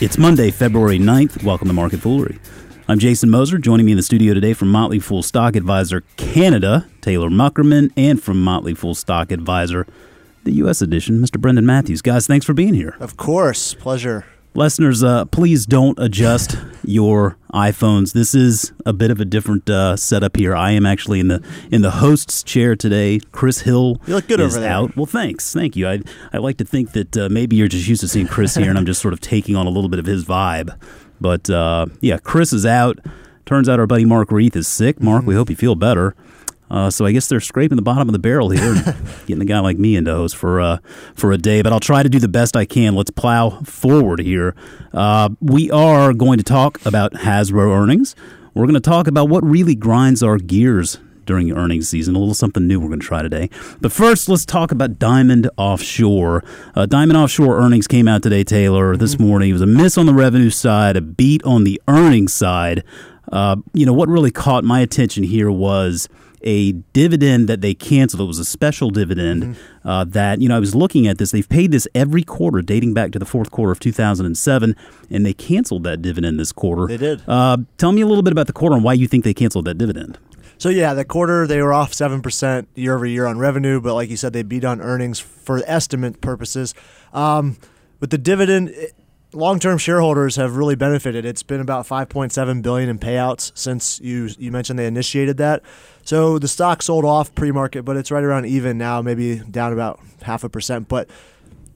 It's Monday, February 9th. Welcome to Market Foolery. I'm Jason Moser. Joining me in the studio today from Motley Fool Stock Advisor Canada, Taylor Muckerman, and from Motley Fool Stock Advisor, the U.S. edition, Mr. Brendan Mathews. Guys, thanks for being here. Of course. Pleasure. Listeners, uh, please don't adjust your iPhones. This is a bit of a different uh, setup here. I am actually in the in the host's chair today. Chris Hill You look good is over there. out. Well, thanks, thank you. I I like to think that uh, maybe you're just used to seeing Chris here, and I'm just sort of taking on a little bit of his vibe. But uh, yeah, Chris is out. Turns out our buddy Mark Reeth is sick. Mark, Mm-hmm. we hope you feel better. Uh, so I guess they're scraping the bottom of the barrel here, getting a guy like me into host for uh, for a day. But I'll try to do the best I can. Let's plow forward here. Uh, we are going to talk about Hasbro earnings. We're going to talk about what really grinds our gears during earnings season. A little something new we're going to try today. But first, let's talk about Diamond Offshore. Uh, Diamond Offshore earnings came out today, Taylor, this morning. It was a miss on the revenue side, a beat on the earnings side. Uh, you know, what really caught my attention here was a dividend that they canceled. It was a special dividend uh, that, you know, I was looking at this. They've paid this every quarter dating back to the fourth quarter of 2007, and they canceled that dividend this quarter. They did. Uh, tell me a little bit about the quarter and why you think they canceled that dividend. So yeah, the quarter they were off seven percent year over year on revenue, but like you said, they beat on earnings for estimate purposes. Um, with the dividend, long-term shareholders have really benefited. It's been about 5.7 billion in payouts since you you mentioned they initiated that. So the stock sold off pre-market, but it's right around even now, maybe down about half a percent. But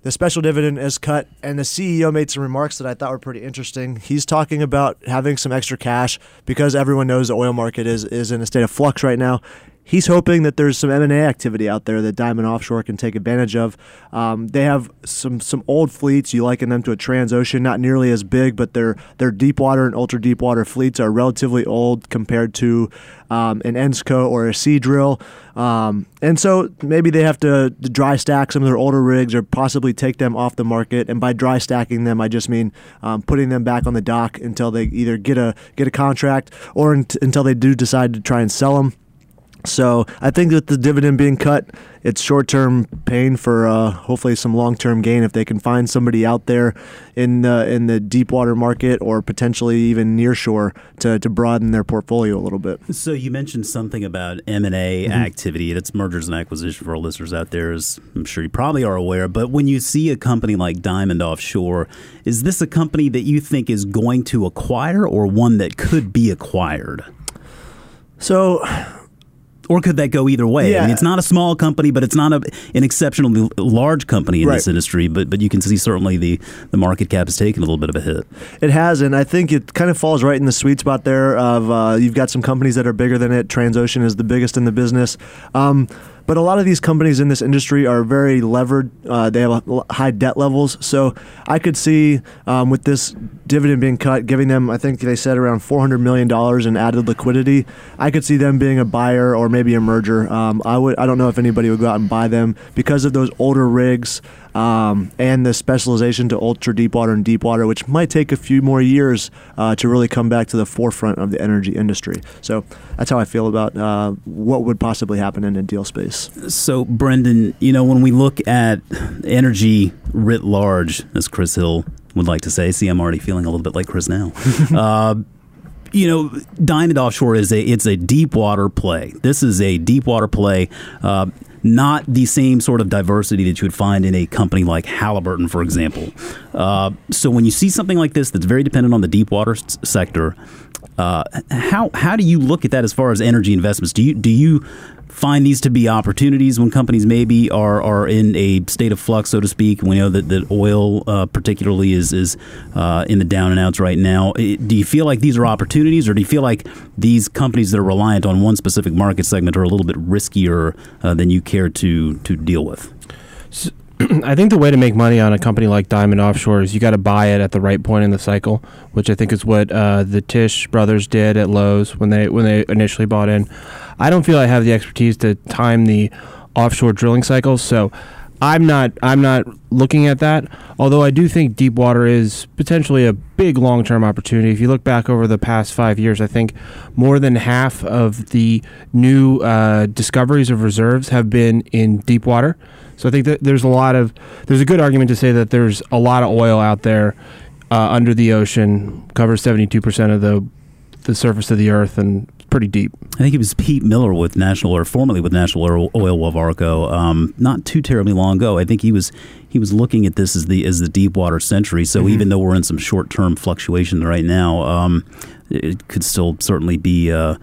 the special dividend is cut, and the CEO made some remarks that I thought were pretty interesting. He's talking about having some extra cash because everyone knows the oil market is is in a state of flux right now. He's hoping that there's some M&A activity out there that Diamond Offshore can take advantage of. Um, they have some some old fleets. You liken them to a Transocean, not nearly as big, but their their deep water and ultra deep water fleets are relatively old compared to um, an Ensco or a Seadrill. Um, and so maybe they have to, dry stack some of their older rigs or possibly take them off the market. And by dry stacking them, I just mean um, putting them back on the dock until they either get a get a contract or unt- until they do decide to try and sell them. So I think that the dividend being cut, it's short-term pain for uh, hopefully some long-term gain if they can find somebody out there in the in the deep water market or potentially even near shore to, to broaden their portfolio a little bit. So you mentioned something about M and A Mm-hmm. activity. That's mergers and acquisition for our listeners out there, as I'm sure you probably are aware. But when you see a company like Diamond Offshore, is this a company that you think is going to acquire, or one that could be acquired, So or could that go either way? I mean, it's not a small company, but it's not a, an exceptionally large company in Right. this industry. But but you can see certainly the the market cap has taken a little bit of a hit. It has, and I think it kind of falls right in the sweet spot there. Of uh, you've got some companies that are bigger than it. Transocean is the biggest in the business, um, but a lot of these companies in this industry are very levered. Uh, they have high debt levels, so I could see um, with this dividend being cut, giving them, I think they said around four hundred million dollars in added liquidity. I could see them being a buyer or maybe a merger. Um, I would. I don't know if anybody would go out and buy them because of those older rigs um, and the specialization to ultra deep water and deep water, which might take a few more years uh, to really come back to the forefront of the energy industry. So that's how I feel about uh, what would possibly happen in a deal space. So, Brendan, you know, when we look at energy writ large, as Chris Hill would like to say, see, I'm already feeling a little bit like Chris now. uh, you know, Diamond Offshore is a it's a deep water play. This is a deep water play. Uh, not the same sort of diversity that you would find in a company like Halliburton, for example. Uh, so when you see something like this that's very dependent on the deep water s- sector, uh, how how do you look at that as far as energy investments? Do you do you find these to be opportunities when companies maybe are, are in a state of flux, so to speak? We know that, that oil, uh, particularly, is is uh, in the down and outs right now. Do you feel like these are opportunities, or do you feel like these companies that are reliant on one specific market segment are a little bit riskier uh, than you care to to deal with? I think the way to make money on a company like Diamond Offshore is you got to buy it at the right point in the cycle, which I think is what uh, the Tisch brothers did at Loews when they when they initially bought in. I don't feel I have the expertise to time the offshore drilling cycles, so I'm not I'm not looking at that. Although I do think deep water is potentially a big long term opportunity. If you look back over the past five years, I think more than half of the new uh, discoveries of reserves have been in deep water. So I think that there's a lot of there's a good argument to say that there's a lot of oil out there uh, under the ocean, covers 72% of the the surface of the earth, and pretty deep. I think it was Pete Miller with National, or formerly with National Oil, Oilwell Varco, um, not too terribly long ago. I think he was he was looking at this as the as the deep water century. So mm-hmm. even though we're in some short term fluctuation right now, um, it could still certainly be. Uh,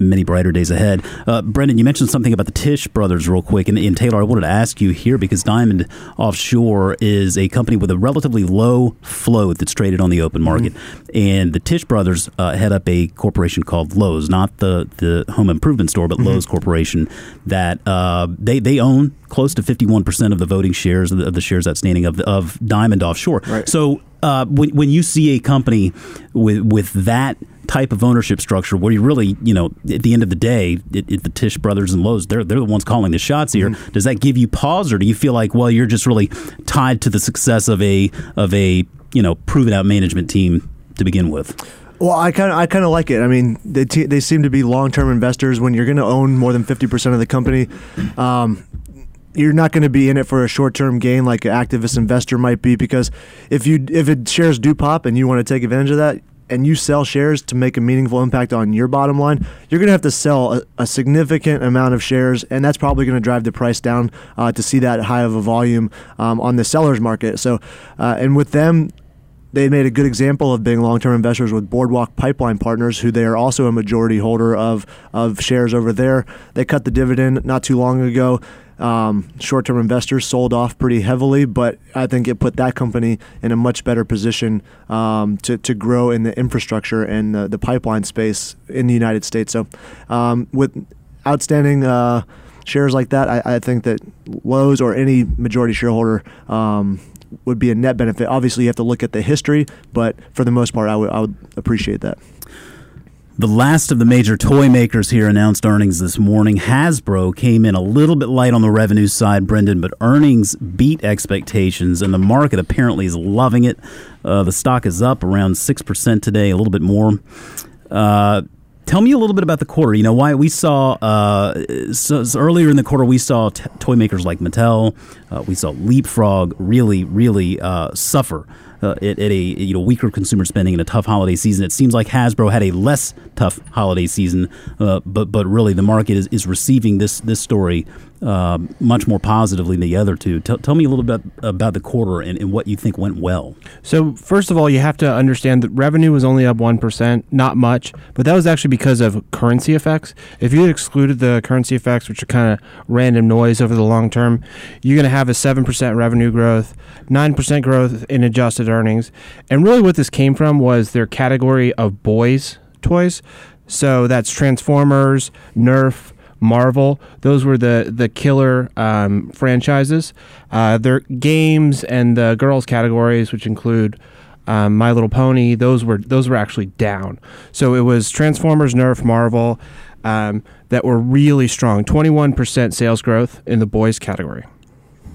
many brighter days ahead. Uh, Brendan, you mentioned something about the Tisch brothers real quick. And, and, Taylor, I wanted to ask you here because Diamond Offshore is a company with a relatively low float that's traded on the open market. Mm-hmm. And the Tisch brothers uh, head up a corporation called Loews, not the, the home improvement store, but mm-hmm. Loews Corporation, that uh, they, they own close to 51% of the voting shares of the, of the shares outstanding of, of Diamond Offshore. Right. So uh, when, when you see a company with, with that – type of ownership structure where you really, you know, at the end of the day, it, it, the Tisch brothers and Loews, they're, they're the ones calling the shots here. Mm-hmm. Does that give you pause or do you feel like, well, you're just really tied to the success of a, of a, you know, proven out management team to begin with? Well, I kind of I kind of like it. I mean, they t- they seem to be long term investors. When you're going to own more than fifty percent of the company, um, you're not going to be in it for a short term gain like an activist investor might be. Because if you if it shares do pop and you want to take advantage of that, and you sell shares to make a meaningful impact on your bottom line, you're going to have to sell a, a, significant amount of shares, and that's probably going to drive the price down uh, to see that high of a volume um, on the seller's market. So, uh, and with them, they made a good example of being long-term investors with Boardwalk Pipeline Partners, who they are also a majority holder of of shares over there. They cut the dividend not too long ago. Um, short-term investors sold off pretty heavily, but I think it put that company in a much better position um, to, to grow in the infrastructure and the, the pipeline space in the United States. So, um, with outstanding uh, shares like that, I, I, think that Loews or any majority shareholder um, would be a net benefit. Obviously, you have to look at the history, but for the most part, I would appreciate that. The last of the major toy makers here announced earnings this morning. Hasbro came in a little bit light on the revenue side, Brendan, but earnings beat expectations, and the market apparently is loving it. Uh, the stock is up around 6% today, a little bit more. Uh, tell me a little bit about the quarter. You know, why we saw uh, so, so earlier in the quarter, we saw t- toy makers like Mattel, uh, we saw Leapfrog really, really uh, suffer uh, at, at, a you know weaker consumer spending in a tough holiday season. It seems like Hasbro had a less tough holiday season, uh, but but really the market is, is receiving this this story uh, much more positively than the other two. T- tell me a little bit about the quarter and, and, what you think went well. So first of all, you have to understand that revenue was only up one percent, not much, but that was actually because of currency effects. If you excluded the currency effects, which are kind of random noise over the long term, you're going to have a seven percent revenue growth, nine percent growth in adjusted earnings, and really what this came from was their category of boys toys. So that's Transformers, Nerf. Marvel. Those were the the killer um, franchises. Uh, their games and the girls categories, which include um, My Little Pony, those were those were actually down. So it was Transformers, Nerf, Marvel um, that were really strong. Twenty one percent sales growth in the boys category.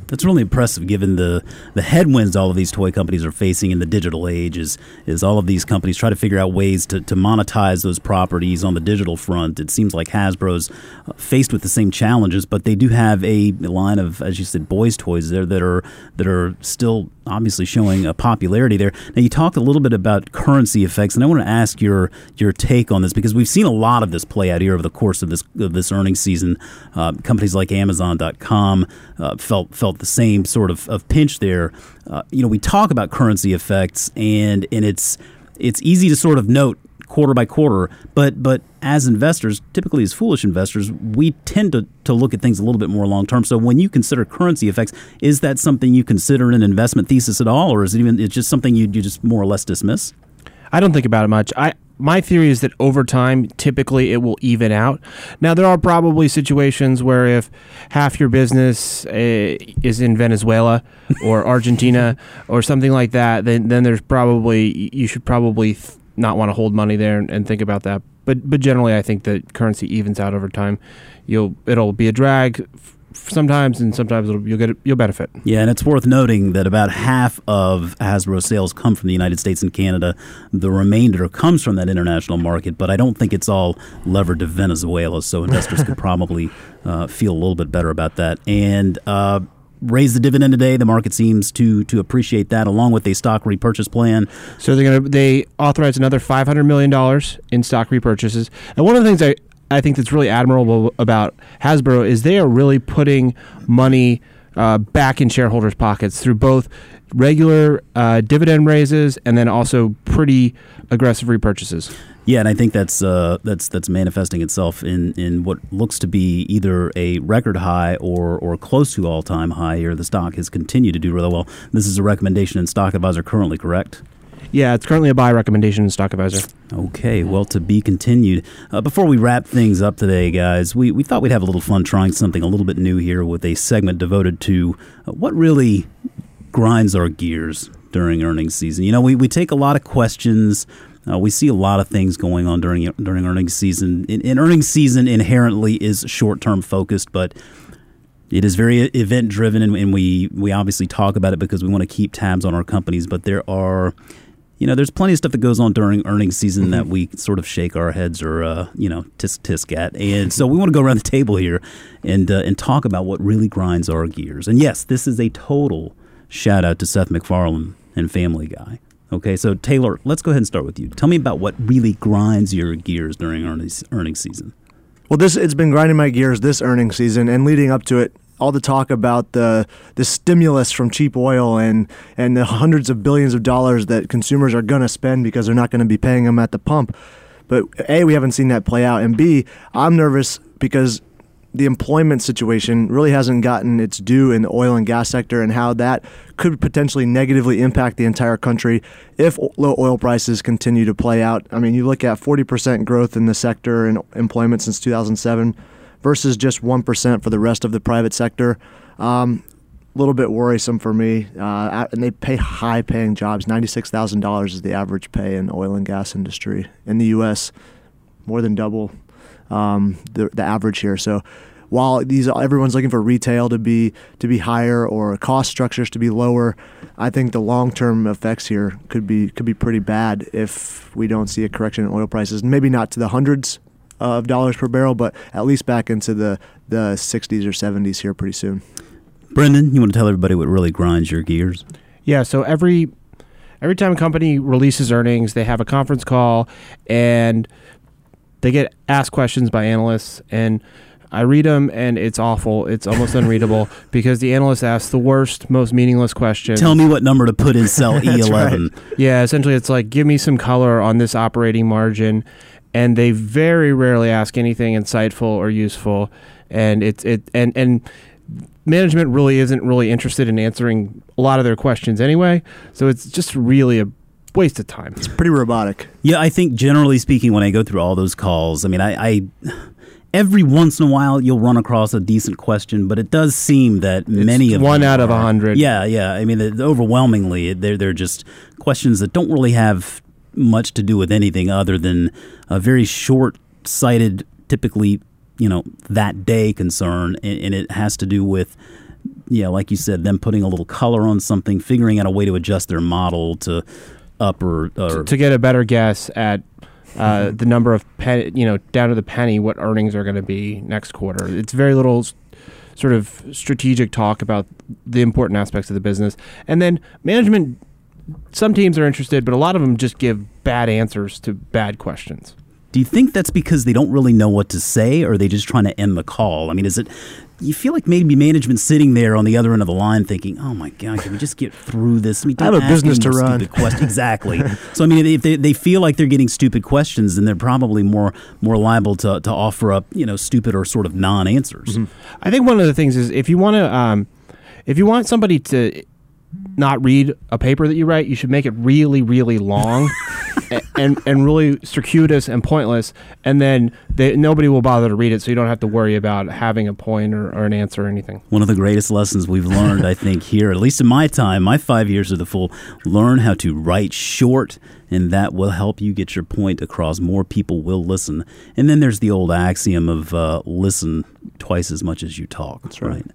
That's really impressive given the, the headwinds all of these toy companies are facing in the digital age is, is all of these companies try to figure out ways to, to monetize those properties on the digital front. It seems like Hasbro's uh, faced with the same challenges, but they do have a line of, as you said, boys' toys there that are that are still obviously showing a popularity there. Now you talked a little bit about currency effects, and I want to ask your your take on this because we've seen a lot of this play out here over the course of this of this earnings season. Uh, companies like Amazon.com uh, felt the same sort of, of pinch there. Uh, you know, we talk about currency effects, and and it's it's easy to sort of note quarter by quarter. But but as investors, typically as foolish investors, we tend to, to look at things a little bit more long term. So when you consider currency effects, is that something you consider in an investment thesis at all, or is it even it's just something you, you just more or less dismiss? I don't think about it much. I my theory is that over time, typically it will even out. Now, there are probably situations where if half your business uh, is in Venezuela or Argentina or something like that, then then there's probably you should probably th- not want to hold money there and, and think about that. But but generally, I think that currency evens out over time. You'll it'll be a drag sometimes, and sometimes you'll get you'll benefit. Yeah, and it's worth noting that about half of Hasbro sales come from the United States and Canada. The remainder comes from that international market, but I don't think it's all levered to Venezuela. So investors could probably uh, feel a little bit better about that. And uh, raised the dividend today. The market seems to to appreciate that, along with a stock repurchase plan. So they're gonna they authorized another five hundred million dollars in stock repurchases. And one of the things I I think that's really admirable about Hasbro is they are really putting money uh, back in shareholders' pockets through both regular uh, dividend raises and then also pretty aggressive repurchases. Yeah, and I think that's uh, that's that's manifesting itself in, in what looks to be either a record high or or close to all time high. Here, the stock has continued to do really well. This is a recommendation in Stock Advisor currently, correct? Yeah, it's currently a buy recommendation in Stock Advisor. Okay, well, to be continued. Uh, before we wrap things up today, guys, we, we thought we'd have a little fun trying something a little bit new here with a segment devoted to uh, what really grinds our gears during earnings season. You know, we, we take a lot of questions. Uh, we see a lot of things going on during during earnings season. In, in earnings season, inherently is short term focused, but it is very event driven, and, and, we we obviously talk about it because we want to keep tabs on our companies. But there are, you know, there's plenty of stuff that goes on during earnings season mm-hmm. that we sort of shake our heads or uh, you know tisk tisk at, and so we want to go around the table here and uh, and talk about what really grinds our gears. And yes, this is a total shout out to Seth MacFarlane and Family Guy. Okay, so Taylor, let's go ahead and start with you. Tell me about what really grinds your gears during earnings, earnings season. Well, this it's been grinding my gears this earnings season and leading up to it. All the talk about the the stimulus from cheap oil and and the hundreds of billions of dollars that consumers are going to spend because they're not going to be paying them at the pump. But a, we haven't seen that play out, and b, I'm nervous because the employment situation really hasn't gotten its due in the oil and gas sector and how that could potentially negatively impact the entire country if low oil prices continue to play out. I mean, you look at 40% growth in the sector and employment since 2007 versus just 1% for the rest of the private sector. Um, a little bit worrisome for me. Uh, and they pay high paying jobs. $96,000 is the average pay in oil and gas industry in the U.S., more than double um, the, the average here. So while these everyone's looking for retail to be to be higher or cost structures to be lower, I think the long term effects here could be could be pretty bad if we don't see a correction in oil prices. Maybe not to the hundreds of dollars per barrel, but at least back into the the 60s or 70s here pretty soon. Brendan, you want to tell everybody what really grinds your gears? Yeah, so every every time a company releases earnings, they have a conference call and they get asked questions by analysts and I read them and it's awful. It's almost unreadable because the analyst asks the worst, most meaningless questions. Tell me what number to put in cell E11. Right. Yeah, essentially it's like give me some color on this operating margin and they very rarely ask anything insightful or useful and it's it and and management really isn't really interested in answering a lot of their questions anyway. So it's just really a waste of time. It's pretty robotic. Yeah, I think generally speaking, when I go through all those calls, I mean, I, I every once in a while you'll run across a decent question, but it does seem that it's many of them one out of a hundred. Yeah, yeah. I mean, overwhelmingly, they're they're just questions that don't really have much to do with anything other than a very short-sighted, typically, you know, that day concern, and, and it has to do with yeah, like you said, them putting a little color on something, figuring out a way to adjust their model to up or, or to get a better guess at uh, the number of pen, you know down to the penny what earnings are going to be next quarter. It's very little s- sort of strategic talk about the important aspects of the business, and then management. Some teams are interested, but a lot of them just give bad answers to bad questions. Do you think that's because they don't really know what to say, or are they just trying to end the call? I mean, is it you feel like maybe management sitting there on the other end of the line thinking, "Oh my God, can we just get through this?" I, mean, I have a business to run. exactly. so I mean, if they, they feel like they're getting stupid questions, then they're probably more more liable to, to offer up you know stupid or sort of non answers. Mm-hmm. I think one of the things is if you want to um, if you want somebody to not read a paper that you write, you should make it really, really long and, and really circuitous and pointless. And then they, nobody will bother to read it, so you don't have to worry about having a point or, or an answer or anything. One of the greatest lessons we've learned, I think, here, at least in my time, my five years of the full, learn how to write short and that will help you get your point across. More people will listen. And then there's the old axiom of uh, listen twice as much as you talk. That's right. right.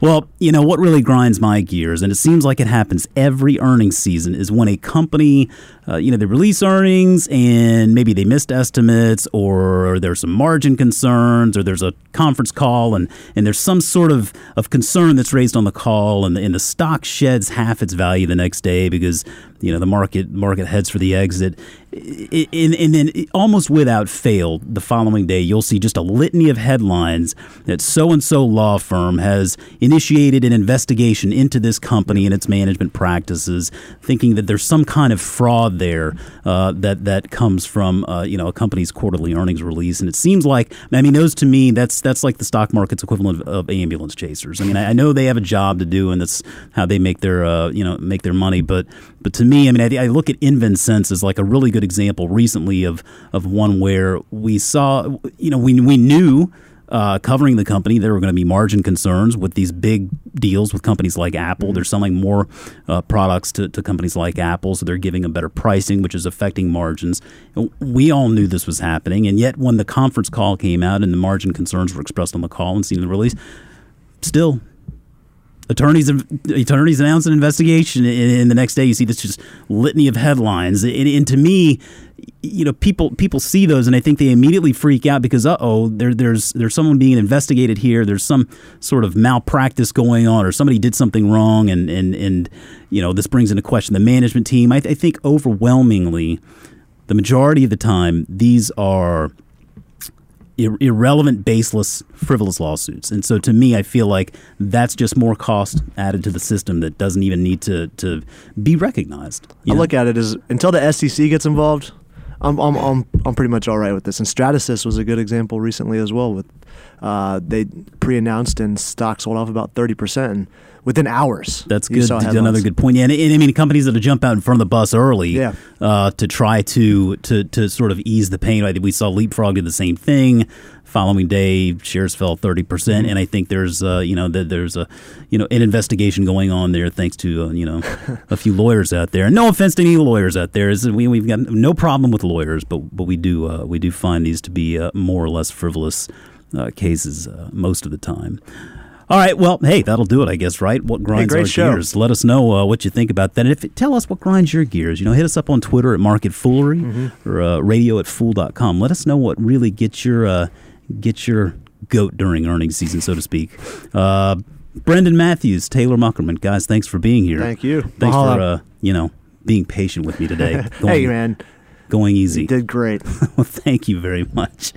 Well, you know, what really grinds my gears, and it seems like it happens every earnings season, is when a company, uh, you know, they release earnings and maybe they missed estimates or there's some margin concerns or there's a conference call and, and there's some sort of, of concern that's raised on the call and the, and the stock sheds half its value the next day because you know the market market heads for the exit and, and then almost without fail the following day you'll see just a litany of headlines that so and so law firm has initiated an investigation into this company and its management practices thinking that there's some kind of fraud there uh, that that comes from uh, you know a company's quarterly earnings release. And it seems like I mean those to me that's that's like the stock market's equivalent of, of ambulance chasers. I mean I, I, know they have a job to do and that's how they make their uh, you know make their money but but to me, I mean, I, I look at InvenSense as like a really good example recently of of one where we saw, you know, we we knew. Uh, covering the company, there were going to be margin concerns with these big deals with companies like Apple. They're selling more uh, products to, to companies like Apple, so they're giving them better pricing, which is affecting margins. We all knew this was happening, and yet when the conference call came out and the margin concerns were expressed on the call and seen in the release, still attorneys attorneys announce an investigation and, the next day you see this just litany of headlines. And, and, to me you know people people see those and I think they immediately freak out because uh oh there, there's there's someone being investigated here. There's some sort of malpractice going on or somebody did something wrong and and and you know this brings into question the management team. I, I think overwhelmingly the majority of the time these are ir- irrelevant, baseless, frivolous lawsuits. And so to me, I feel like that's just more cost added to the system that doesn't even need to, to be recognized. I look at it as until the SEC gets involved, I'm, I'm, I'm, I'm pretty much all right with this. And Stratasys was a good example recently as well. With uh, they pre-announced and stock sold off about thirty percent within hours. That's good. Another good point. Yeah, and, and, I mean companies that jump out in front of the bus early, yeah. uh, to try to to to sort of ease the pain. We saw Leapfrog do the same thing. Following day, shares fell thirty percent, mm-hmm. and I think there's uh, you know that there's a you know an investigation going on there thanks to uh, you know a few lawyers out there. No offense to any lawyers out there, is we we've got no problem with lawyers, but but we do uh, we do find these to be uh, more or less frivolous uh, cases uh, most of the time. All right. Well, hey, that'll do it, I guess, right? What grinds hey, our show. gears? Let us know uh, what you think about that. And if it, tell us what grinds your gears. You know, hit us up on Twitter at Market Foolery mm-hmm. or uh, radio at fool.com. Let us know what really gets your uh, gets your goat during earnings season, so to speak. Uh, Brendan Mathews, Taylor Muckerman, guys, thanks for being here. Thank you. Thanks for uh, you know being patient with me today. hey, man going easy. You did great. well, thank you very much.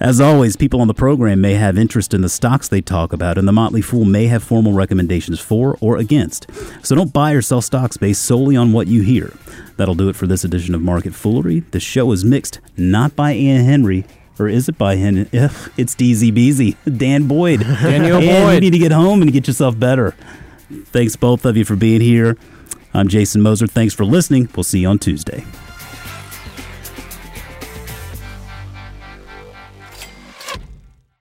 As always, people on the program may have interest in the stocks they talk about, and the Motley Fool may have formal recommendations for or against. So don't buy or sell stocks based solely on what you hear. That'll do it for this edition of Market Foolery. The show is mixed not by Ian Henry, or is it by Henry? Ugh, it's DZ Beezy, Dan Boyd. Daniel Boyd. You need to get home and get yourself better. Thanks both of you for being here. I'm Jason Moser. Thanks for listening. We'll see you on Tuesday.